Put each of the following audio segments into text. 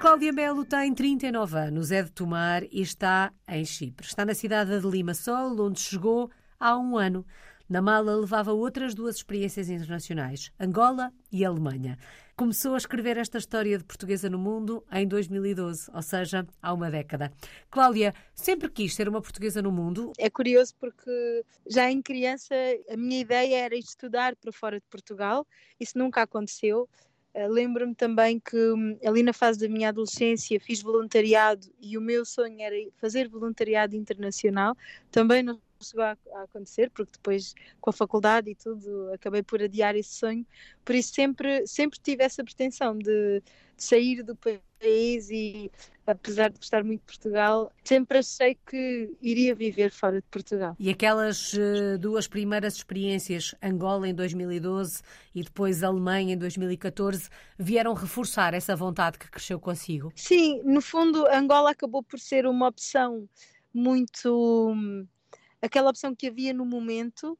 Cláudia Melo tem 39 anos, é de Tomar e está em Chipre. Está na cidade de Limassol, onde chegou há um ano. Na mala levava outras duas experiências internacionais, Angola e Alemanha. Começou a escrever esta história de portuguesa no mundo em 2012, ou seja, há uma década. Cláudia, sempre quis ser uma portuguesa no mundo? É curioso porque já em criança a minha ideia era estudar para fora de Portugal. Isso nunca aconteceu. Uh, Lembro-me também que hum, ali na fase da minha adolescência fiz voluntariado e o meu sonho era fazer voluntariado internacional. Também não chegou a, a, acontecer, porque depois com a faculdade e tudo acabei por adiar esse sonho. Por isso sempre, sempre tive essa pretensão de, de sair do país e apesar de gostar muito de Portugal, sempre achei que iria viver fora de Portugal. E aquelas uh, duas primeiras experiências, Angola em 2012 e depois Alemanha em 2014, vieram reforçar essa vontade que cresceu consigo? Sim, no fundo, Angola acabou por ser uma opção muito aquela opção que havia no momento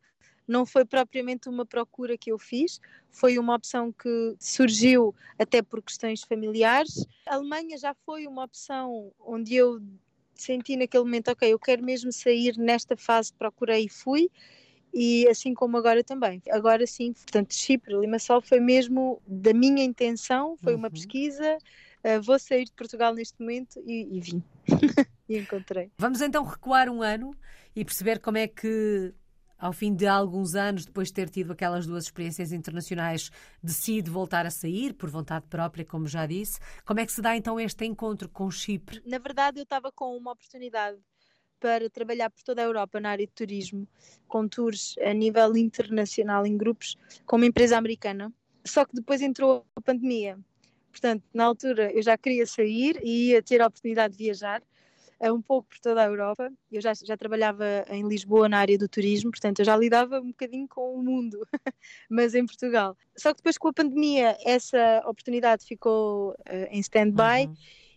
não foi propriamente uma procura que eu fiz, foi uma opção que surgiu até por questões familiares. A Alemanha já foi uma opção onde eu senti naquele momento, ok, eu quero mesmo sair nesta fase, procurei e fui, e assim como agora também. Agora sim, portanto, Chipre, Limassol foi mesmo da minha intenção, foi uhum. uma pesquisa, uh, vou sair de Portugal neste momento e, e vim. e encontrei. Vamos então recuar um ano e perceber como é que, ao fim de alguns anos, depois de ter tido aquelas duas experiências internacionais, decide voltar a sair por vontade própria, como já disse. Como é que se dá então este encontro com Chipre? Na verdade, eu estava com uma oportunidade para trabalhar por toda a Europa na área de turismo, com tours a nível internacional em grupos, com uma empresa americana. Só que depois entrou a pandemia. Portanto, na altura eu já queria sair e ia ter a oportunidade de viajar um pouco por toda a Europa. Eu já, já trabalhava em Lisboa na área do turismo, portanto eu já lidava um bocadinho com o mundo, mas em Portugal. Só que depois com a pandemia essa oportunidade ficou uh, em stand-by. Uhum.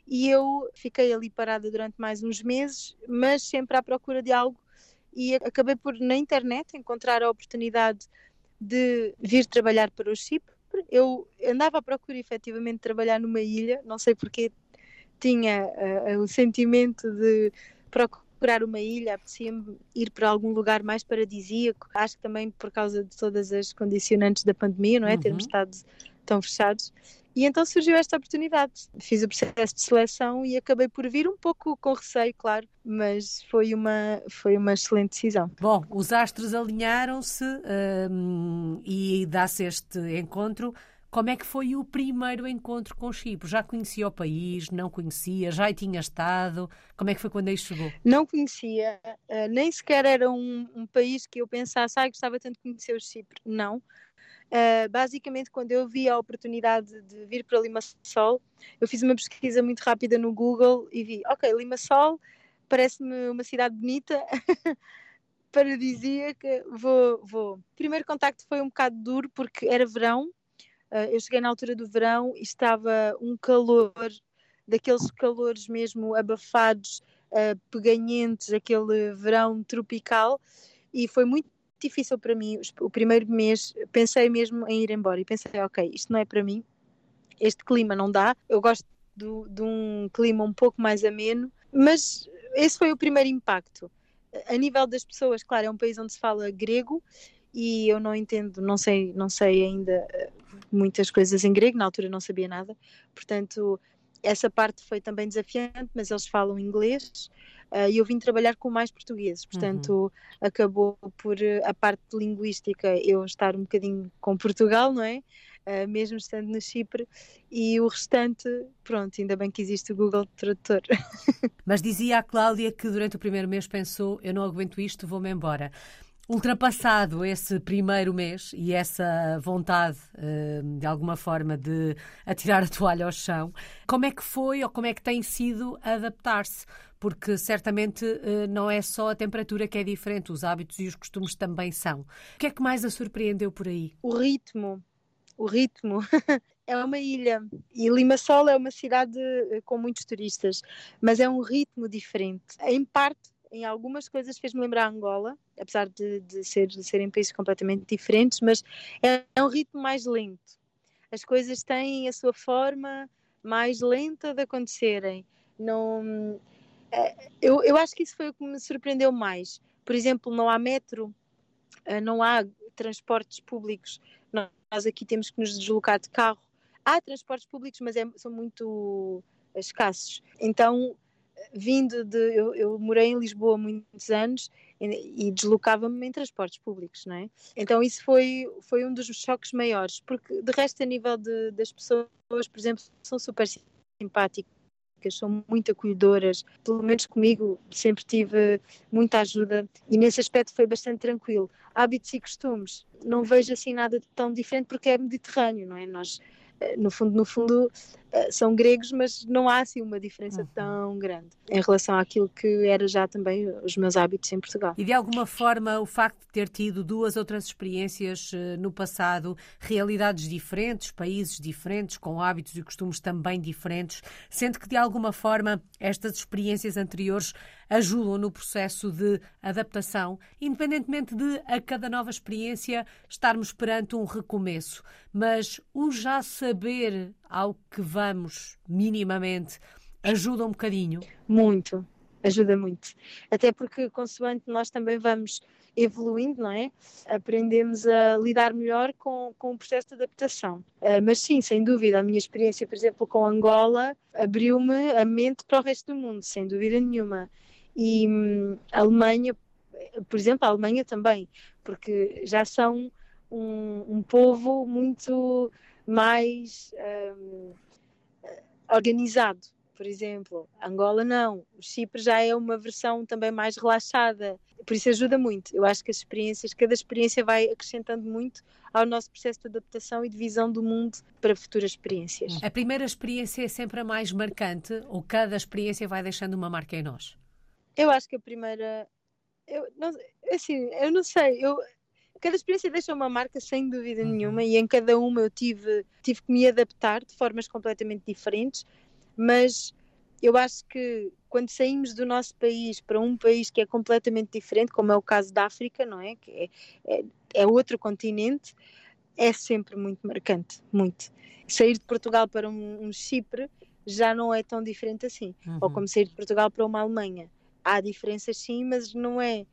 E eu fiquei ali parada durante mais uns meses, mas sempre à procura de algo, e acabei por, na internet, encontrar a oportunidade de vir trabalhar para o Chipre. Eu andava à procura efetivamente de trabalhar numa ilha, não sei porque tinha uh, o sentimento de procurar uma ilha, apetecia-me ir para algum lugar mais paradisíaco. Acho que também por causa de todas as condicionantes da pandemia, não é? Uhum. Termos estado tão fechados. E então surgiu esta oportunidade. Fiz o processo de seleção e acabei por vir um pouco com receio, claro, mas foi uma, foi uma excelente decisão. Bom, os astros alinharam-se um, e dá-se este encontro como é que foi o primeiro encontro com Chipre? Já conhecia o país? Não conhecia? Já tinha estado? Como é que foi quando aí chegou? Não conhecia, uh, nem sequer era um, um, país que eu pensasse, ah, gostava tanto de conhecer o Chipre. Não. Uh, basicamente, quando eu vi a oportunidade de vir para Limassol, eu fiz uma pesquisa muito rápida no Google e vi, ok, Limassol parece-me uma cidade bonita. paradisíaca, vou, vou. O primeiro contacto foi um bocado duro porque era verão eu cheguei na altura do verão e estava um calor, daqueles calores mesmo abafados, uh, peganhentes, aquele verão tropical, e foi muito difícil para mim. O primeiro mês pensei mesmo em ir embora e pensei, ok, isto não é para mim, este clima não dá. Eu gosto do, de um clima um pouco mais ameno, mas esse foi o primeiro impacto. A nível das pessoas, claro, é um país onde se fala grego e eu não entendo, não sei, não sei ainda eh, muitas coisas em grego, na altura não sabia nada, portanto essa parte foi também desafiante, mas eles falam inglês uh, e eu vim trabalhar com mais portugueses, portanto uhum. acabou por eh, a parte linguística eu estar um bocadinho com Portugal, não é? Uh, mesmo estando no Chipre, e o restante, pronto, ainda bem que existe o Google Tradutor. Mas dizia a Cláudia que durante o primeiro mês pensou: eu não aguento isto, vou-me embora. Ultrapassado esse primeiro mês e essa vontade, eh, de alguma forma, de atirar a toalha ao chão, como é que foi ou como é que tem sido adaptar-se? Porque certamente eh, não é só a temperatura que é diferente, os hábitos e os costumes também são. O que é que mais a surpreendeu por aí? O ritmo. O ritmo. é uma ilha e Limassol é uma cidade eh, com muitos turistas, mas é um ritmo diferente. Em parte em algumas coisas fez-me lembrar Angola, apesar de, de, ser, de serem países completamente diferentes, mas é, é um ritmo mais lento. As coisas têm a sua forma, mais lenta de acontecerem. Não, eh, eu, eu acho que isso foi o que me surpreendeu mais. Por exemplo, não há metro, eh, não há transportes públicos. Nós aqui temos que nos deslocar de carro. Há transportes públicos, mas é, são muito escassos. Então, vindo de. Eu, eu morei em Lisboa muitos anos e, e deslocava-me em transportes públicos, não é? Então, isso foi, foi um dos choques maiores, porque de resto, a nível de, das pessoas, por exemplo, são super simpáticas são muito acolhedoras, pelo menos comigo sempre tive muita ajuda e nesse aspecto foi bastante tranquilo. Hábitos e costumes, não vejo assim nada tão diferente porque é Mediterrâneo, não é? Nós no fundo, no fundo, eh, são gregos, mas não há assim uma diferença uhum. tão grande em relação àquilo que era já também os meus hábitos em Portugal. E de alguma forma o facto de ter tido duas outras experiências eh, no passado, realidades diferentes, países diferentes, com hábitos e costumes também diferentes, sente que de alguma forma estas experiências anteriores ajudam no processo de adaptação, independentemente de a cada nova experiência estarmos perante um recomeço. Mas o já saber ao que vamos minimamente ajuda um bocadinho? Muito, ajuda muito. Até porque, consoante nós também vamos evoluindo, não é? Aprendemos a lidar melhor com, com o processo de adaptação. Uh, mas sim, sem dúvida, a minha experiência, por exemplo, com Angola, abriu-me a mente para o resto do mundo, sem dúvida nenhuma. E hum, a Alemanha, por exemplo, a Alemanha também, porque já são um, um povo muito mais um, organizado, por exemplo. Angola não. O Chipre já é uma versão também mais relaxada. Por isso ajuda muito. Eu acho que as experiências, cada experiência vai acrescentando muito ao nosso processo de adaptação e de visão do mundo para futuras experiências. A primeira experiência é sempre a mais marcante ou cada experiência vai deixando uma marca em nós? Eu acho que a primeira. Eu não, assim, eu não sei. Eu, cada experiência deixa uma marca sem dúvida uhum. nenhuma e em cada uma eu tive, tive que me adaptar de formas completamente diferentes, mas eu acho que quando saímos do nosso país para um país que é completamente diferente, como é o caso da África, não é? Que é, é, é outro continente, é sempre muito marcante, muito. Sair de Portugal para um, um Chipre já não é tão diferente assim, uhum. ou como sair de Portugal para uma Alemanha. Há diferenças sim, mas não é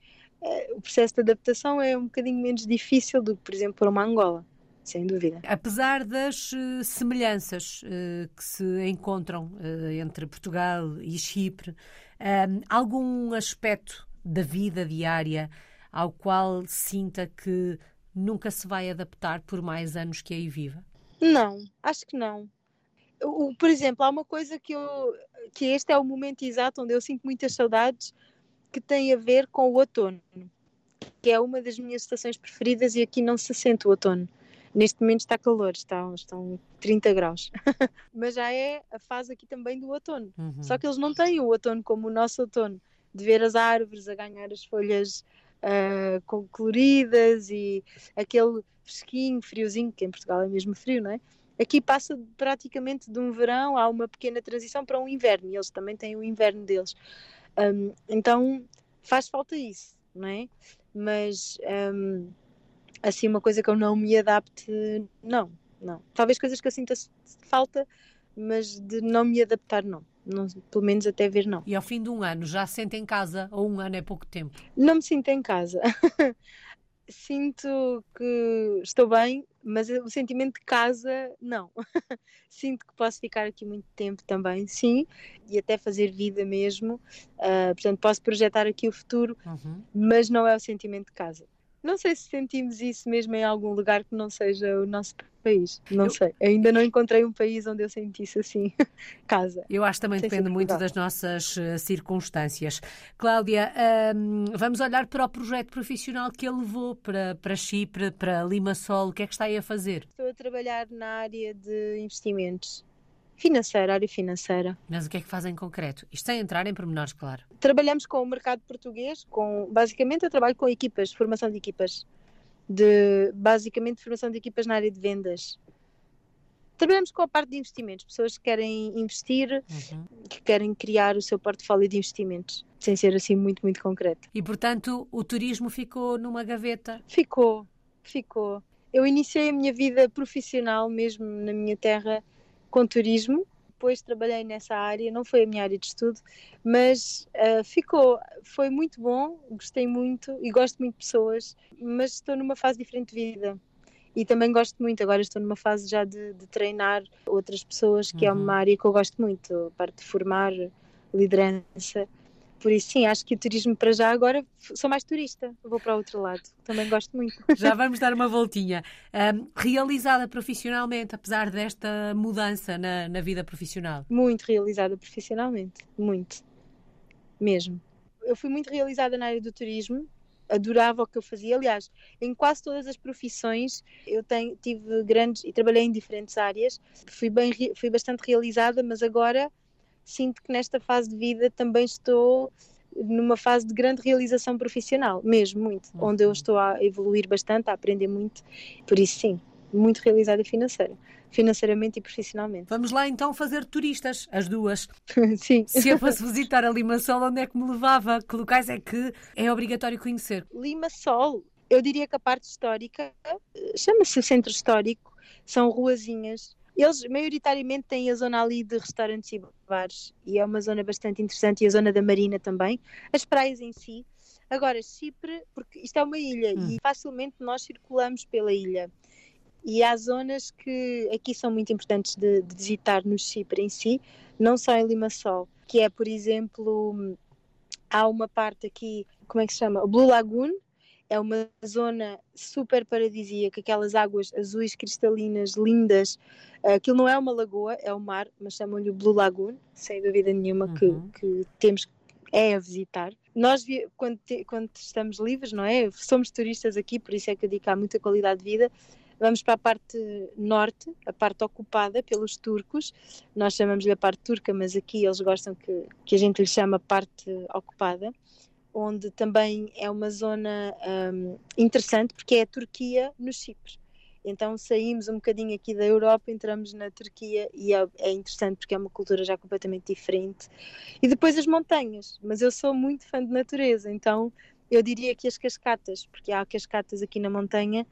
é, o processo de adaptação é um bocadinho menos difícil do que, por exemplo, para uma Angola. Sem dúvida. Apesar das uh, semelhanças uh, que se encontram uh, entre Portugal e Chipre, algum aspecto da vida diária ao qual sinta que nunca se vai adaptar por mais anos que aí viva? Não, acho que não. Por exemplo, há uma coisa que eu que este é o momento exato onde eu sinto muitas saudades que tem a ver com o outono, que é uma das minhas estações preferidas e aqui não se sente o outono. Neste momento está calor, está, estão 30 graus. Mas já é a fase aqui também do outono. Uhum. Só que eles não têm o outono como o nosso outono, de ver as árvores a ganhar as folhas uh, coloridas e aquele fresquinho, friozinho, que em Portugal é mesmo frio, não é? Aqui passa praticamente de um verão a uma pequena transição para um inverno, e eles também têm o inverno deles. Um, então faz falta isso, não é? Mas um, assim, uma coisa que eu não me adapte, não, não. Talvez coisas que eu sinta falta, mas de não me adaptar, não. não. Pelo menos até ver, não. E ao fim de um ano, já se sente em casa ou um ano é pouco tempo? Não me sinto em casa. sinto que estou bem, mas o sentimento de casa, não. sinto que posso ficar aqui muito tempo também, sim, e até fazer vida mesmo. Uh, portanto, posso projetar aqui o futuro, uhum. mas não é o sentimento de casa. Não sei se sentimos isso mesmo em algum lugar que não seja o nosso país. Não eu... sei. Ainda não encontrei um país onde eu sentisse assim casa. Eu acho que também depende muito das nossas uh, circunstâncias. Cláudia, um, vamos olhar para o projeto profissional que ele levou para, para Chipre, para Limassol. O que é que está aí a fazer? Estou a trabalhar na área de investimentos. Financeira, área financeira. Mas o que é que fazem em concreto? Isto sem entrar em pormenores, claro. Trabalhamos com o mercado português, com basicamente eu trabalho com equipas, formação de equipas, de basicamente formação de equipas na área de vendas. Trabalhamos com a parte de investimentos, pessoas que querem investir, uhum. que querem criar o seu portfólio de investimentos, sem ser assim muito, muito concreto. E portanto, o turismo ficou numa gaveta? Ficou, ficou. Eu iniciei a minha vida profissional mesmo na minha terra com turismo, depois trabalhei nessa área, não foi a minha área de estudo, mas uh, ficou, foi muito bom, gostei muito e gosto muito de pessoas, mas estou numa fase diferente de vida. E também gosto muito, agora estou numa fase já de, de treinar outras pessoas, que uhum. é uma área que eu gosto muito, a parte de formar liderança. Por isso, sim, acho que o turismo para já agora sou mais turista, vou para o outro lado, também gosto muito. Já vamos dar uma voltinha. Um, realizada profissionalmente, apesar desta mudança na, na vida profissional? Muito realizada profissionalmente, muito, mesmo. Eu fui muito realizada na área do turismo, adorava o que eu fazia. Aliás, em quase todas as profissões eu tenho, tive grandes e trabalhei em diferentes áreas. Fui bem, fui bastante realizada, mas agora sinto que nesta fase de vida também estou numa fase de grande realização profissional, mesmo muito, uhum. onde eu estou a evoluir bastante, a aprender muito, por isso sim, muito realizada financeira, financeiramente e profissionalmente. Vamos lá então fazer turistas, as duas. sim. Se eu fosse visitar a Limassol, onde é que me levava? Que locais é que é obrigatório conhecer? Limassol, eu diria que a parte histórica eh, chama-se o centro histórico, são ruazinhas eles maioritariamente têm a zona ali de restaurantes e bares e é uma zona bastante interessante e a zona da marina também. As praias em si. Agora, Chipre, porque isto é uma ilha hum. e facilmente nós circulamos pela ilha. E há zonas que aqui são muito importantes de, de visitar no Chipre em si, não só em Limassol, que é, por exemplo, há uma parte aqui, como é que se chama? O Blue Lagoon, é uma zona super paradisíaca, aquelas águas azuis cristalinas lindas. Aquilo não é uma lagoa, é o mar, mas chamam-lhe o Blue Lagoon, sem dúvida nenhuma uhum. que, que, temos é a visitar. Nós, quando, te, quando estamos livres, não é? Somos turistas aqui, por isso é que eu digo que há muita qualidade de vida. Vamos para a parte norte, a parte ocupada pelos turcos. Nós chamamos-lhe a parte turca, mas aqui eles gostam que, que a gente lhe chama parte ocupada onde também é uma zona um, interessante, porque é a Turquia no Chipre. Então saímos um bocadinho aqui da Europa, entramos na Turquia e é, é, interessante porque é uma cultura já completamente diferente. E depois as montanhas, mas eu sou muito fã de natureza, então eu diria que as cascatas, porque há cascatas aqui na montanha,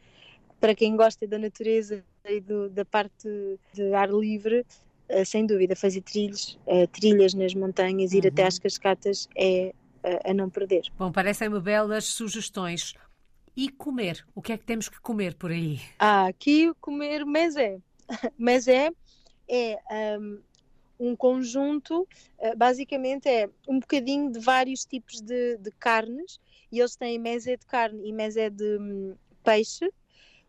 para quem gosta da natureza e do, da parte de ar livre, uh, sem dúvida, fazer trilhos, uh, trilhas nas montanhas, ir uhum. até às cascatas é a, a não perder. Bom, parecem-me belas sugestões. E comer? O que é que temos que comer por aí? Ah, aqui comer mesé. mesé é um, um conjunto, uh, basicamente é um bocadinho de vários tipos de, de carnes, e eles têm mesé de carne e mesé de um, peixe,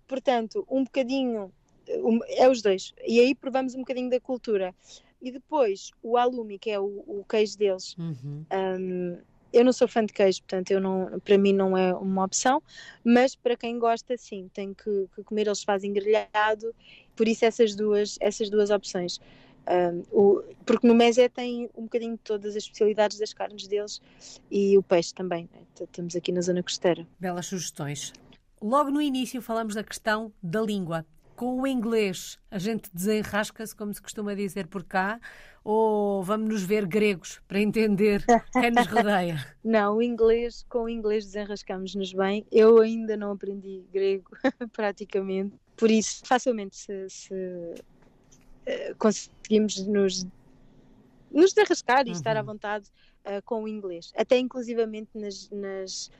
portanto, um bocadinho, um, é os dois, e aí provamos um bocadinho da cultura. E depois o alumi, que é o, o queijo deles, uhum. um, eu não sou fã de queijo, portanto, eu não, para mim não é uma opção, mas para quem gosta, sim, tem que, que comer, eles fazem grelhado, por isso essas duas, essas duas opções. Um, o, porque no Mesé tem um bocadinho de todas as especialidades das carnes deles e o peixe também. Né? Estamos aqui na zona costeira. Belas sugestões. Logo no início falamos da questão da língua com o inglês a gente desenrasca-se, como se costuma dizer por cá, ou vamos nos ver gregos para entender quem nos rodeia? Não, o inglês, com o inglês desenrascamos-nos bem. Eu ainda não aprendi grego, praticamente, por isso facilmente se, se uh, conseguimos nos, nos desenrascar e uhum. estar à vontade uh, com o inglês, até inclusivamente nas, nas um,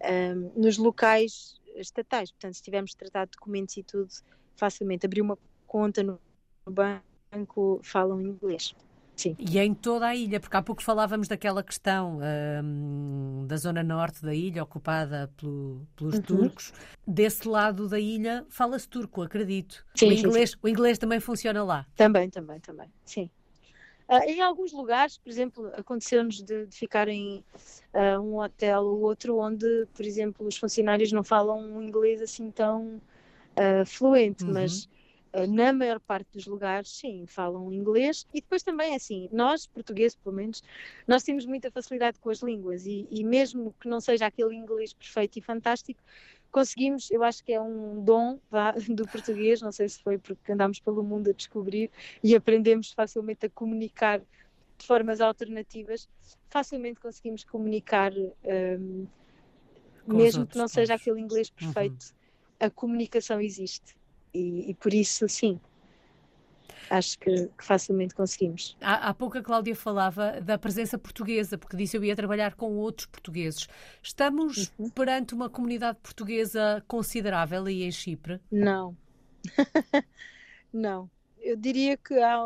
eh, nos locais estatais. Portanto, se tivermos tratado documentos e tudo, facilmente. Abrir uma conta no banco, falam inglês. Sim. E em toda a ilha, porque há pouco falávamos daquela questão um, da zona norte da ilha, ocupada pelo, pelos uhum. turcos. Desse lado da ilha fala-se turco, acredito. Sim, o, inglês, sim, o inglês também funciona lá? Também, também, também, sim. Uh, em alguns lugares, por exemplo, aconteceu-nos de, de, ficar em uh, um hotel ou outro onde, por exemplo, os funcionários não falam um inglês assim tão uh, fluente, uhum. mas uh, na maior parte dos lugares, sim, falam inglês. E depois também, assim, nós, portugueses pelo menos, nós temos muita facilidade com as línguas. E, e mesmo que não seja aquele inglês perfeito e fantástico, conseguimos, eu acho que é um dom do português, não sei se foi porque andámos pelo mundo a descobrir e aprendemos facilmente a comunicar de formas alternativas, facilmente conseguimos comunicar, um, mesmo que não seja aquele inglês perfeito, a comunicação existe e, e por isso, sim. acho que, que facilmente conseguimos. Há, há pouco a Cláudia falava da presença portuguesa, porque disse eu ia trabalhar com outros portugueses. Estamos uhum. perante uma comunidade portuguesa considerável aí em Chipre? Não. não. Eu diria que há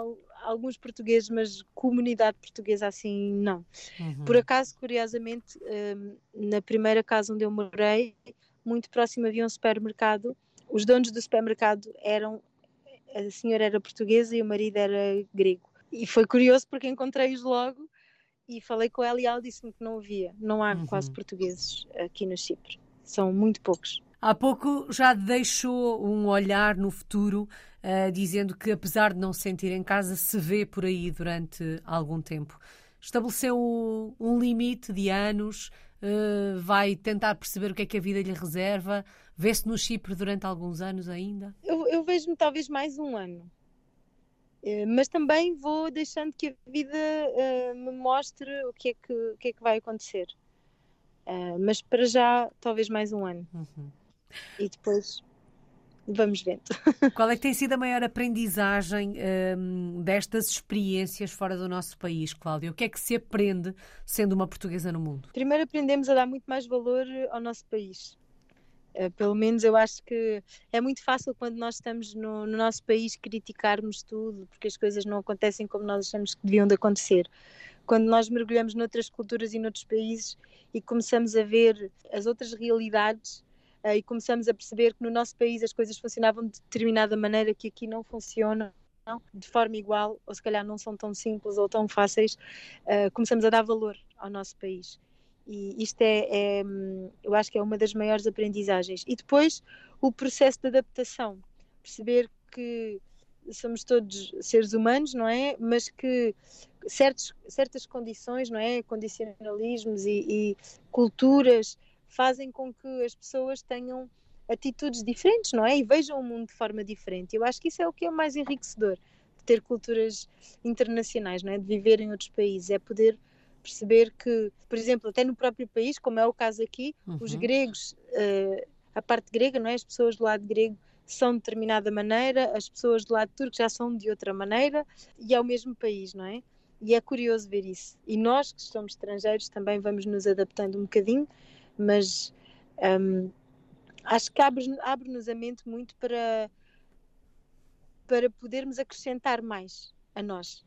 alguns portugueses, mas comunidade portuguesa assim, não. Uhum. Por acaso, curiosamente, hum, na primeira casa onde eu morei, muito próximo havia um supermercado. Os donos do supermercado eram a senhora era portuguesa e o marido era grego. E foi curioso porque encontrei-os logo e falei com ela e ela disse-me que não havia, não há uhum. quase portugueses aqui no Chipre, são muito poucos. Há pouco já deixou um olhar no futuro, uh, dizendo que apesar de não se sentir em casa, se vê por aí durante algum tempo. Estabeleceu um limite de anos, uh, vai tentar perceber o que é que a vida lhe reserva, vê-se no Chipre durante alguns anos ainda? Eu, eu vejo-me talvez mais um ano. Uh, mas também vou deixando que a vida me mostre o que, é que, o que é que vai acontecer. mas para já, talvez mais um ano. Uhum e depois vamos vendo. Qual é que tem sido a maior aprendizagem um, destas experiências fora do nosso país, Cláudia? O que é que se aprende sendo uma portuguesa no mundo? Primeiro aprendemos a dar muito mais valor ao nosso país. Uh, pelo menos eu acho que é muito fácil quando nós estamos no, no, nosso país criticarmos tudo, porque as coisas não acontecem como nós achamos que deviam de acontecer. Quando nós mergulhamos noutras culturas e noutros países e começamos a ver as outras realidades, e começamos a perceber que no nosso país as coisas funcionavam de determinada maneira que aqui não funcionam de forma igual, ou se calhar não são tão simples ou tão fáceis, uh, começamos a dar valor ao nosso país. E isto é, é, eu acho que é uma das maiores aprendizagens. E depois o processo de adaptação, perceber que somos todos seres humanos, não é? Mas que certos, certas condições, não é? Condicionalismos e, e culturas fazem com que as pessoas tenham atitudes diferentes, não é? E vejam o mundo de forma diferente. Eu acho que isso é o que é mais enriquecedor, de ter culturas internacionais, não é? De viver em outros países, é poder perceber que, por exemplo, até no próprio país, como é o caso aqui, uhum. os gregos, uh, a parte grega, não é? As pessoas do lado grego são de determinada maneira, as pessoas do lado turco já são de outra maneira, e é o mesmo país, não é? E é curioso ver isso. E nós, que somos estrangeiros, também vamos nos adaptando um bocadinho, mas um, acho que abre-nos abre a mente muito para, para podermos acrescentar mais a nós.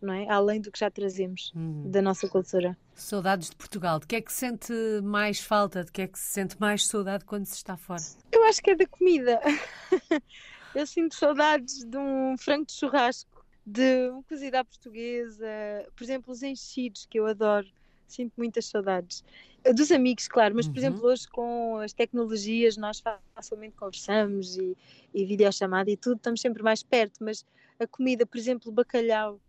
Não é? Além do que já trazemos hum. da nossa cultura. Saudades de Portugal. De que é que sente mais falta? De que é que se sente mais saudade quando se está fora? Eu acho que é da comida. Eu sinto saudades de um frango de churrasco, de uma cozida à portuguesa, por exemplo, os enchidos que eu adoro sinto muitas saudades. Dos amigos, claro, mas por uhum. exemplo, hoje com as tecnologias nós facilmente conversamos e, e videochamada e tudo, estamos sempre mais perto, mas a comida, por exemplo, bacalhau,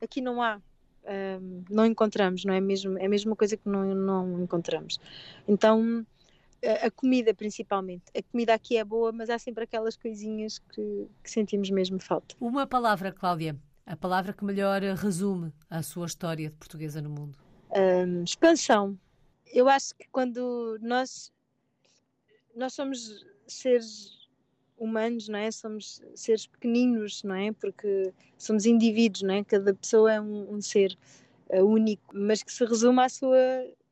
aqui não há. Um, não encontramos, não é mesmo? É a mesma coisa que não, não encontramos. Então, a, a, comida principalmente. A comida aqui é boa, mas há sempre aquelas coisinhas que, que sentimos mesmo falta. Uma palavra, Cláudia, a palavra que melhor resume a sua história de portuguesa no mundo um, expansão. Eu acho que quando nós nós somos seres humanos, não é? Somos seres pequeninos, não é? Porque somos indivíduos, não é? Cada pessoa é um, um ser uh, único, mas que se resume à sua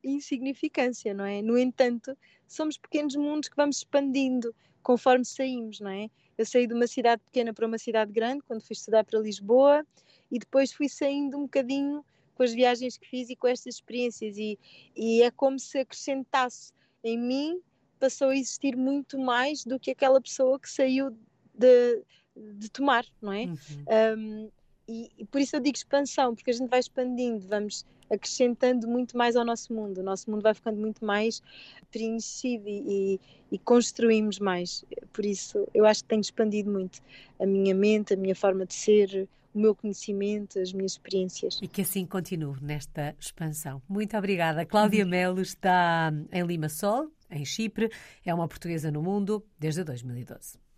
insignificância, não é? No entanto, somos pequenos mundos que vamos expandindo conforme saímos, não é? Eu saí de uma cidade pequena para uma cidade grande quando fui estudar para Lisboa e depois fui saindo um bocadinho com as viagens que fiz e com estas experiências e, e é como se acrescentasse em mim passou a existir muito mais do que aquela pessoa que saiu de, de tomar, não é? Uhum. Um, e, e, por isso eu digo expansão, porque a gente vai expandindo, vamos acrescentando muito mais ao nosso mundo, o nosso mundo vai ficando muito mais preenchido e, e, construímos mais. Por isso eu acho que tenho expandido muito a minha mente, a minha forma de ser, o meu conhecimento, as minhas experiências. E que assim continue nesta expansão. Muito obrigada. Cláudia Melo está em Limassol, em Chipre, é uma portuguesa no mundo desde 2012.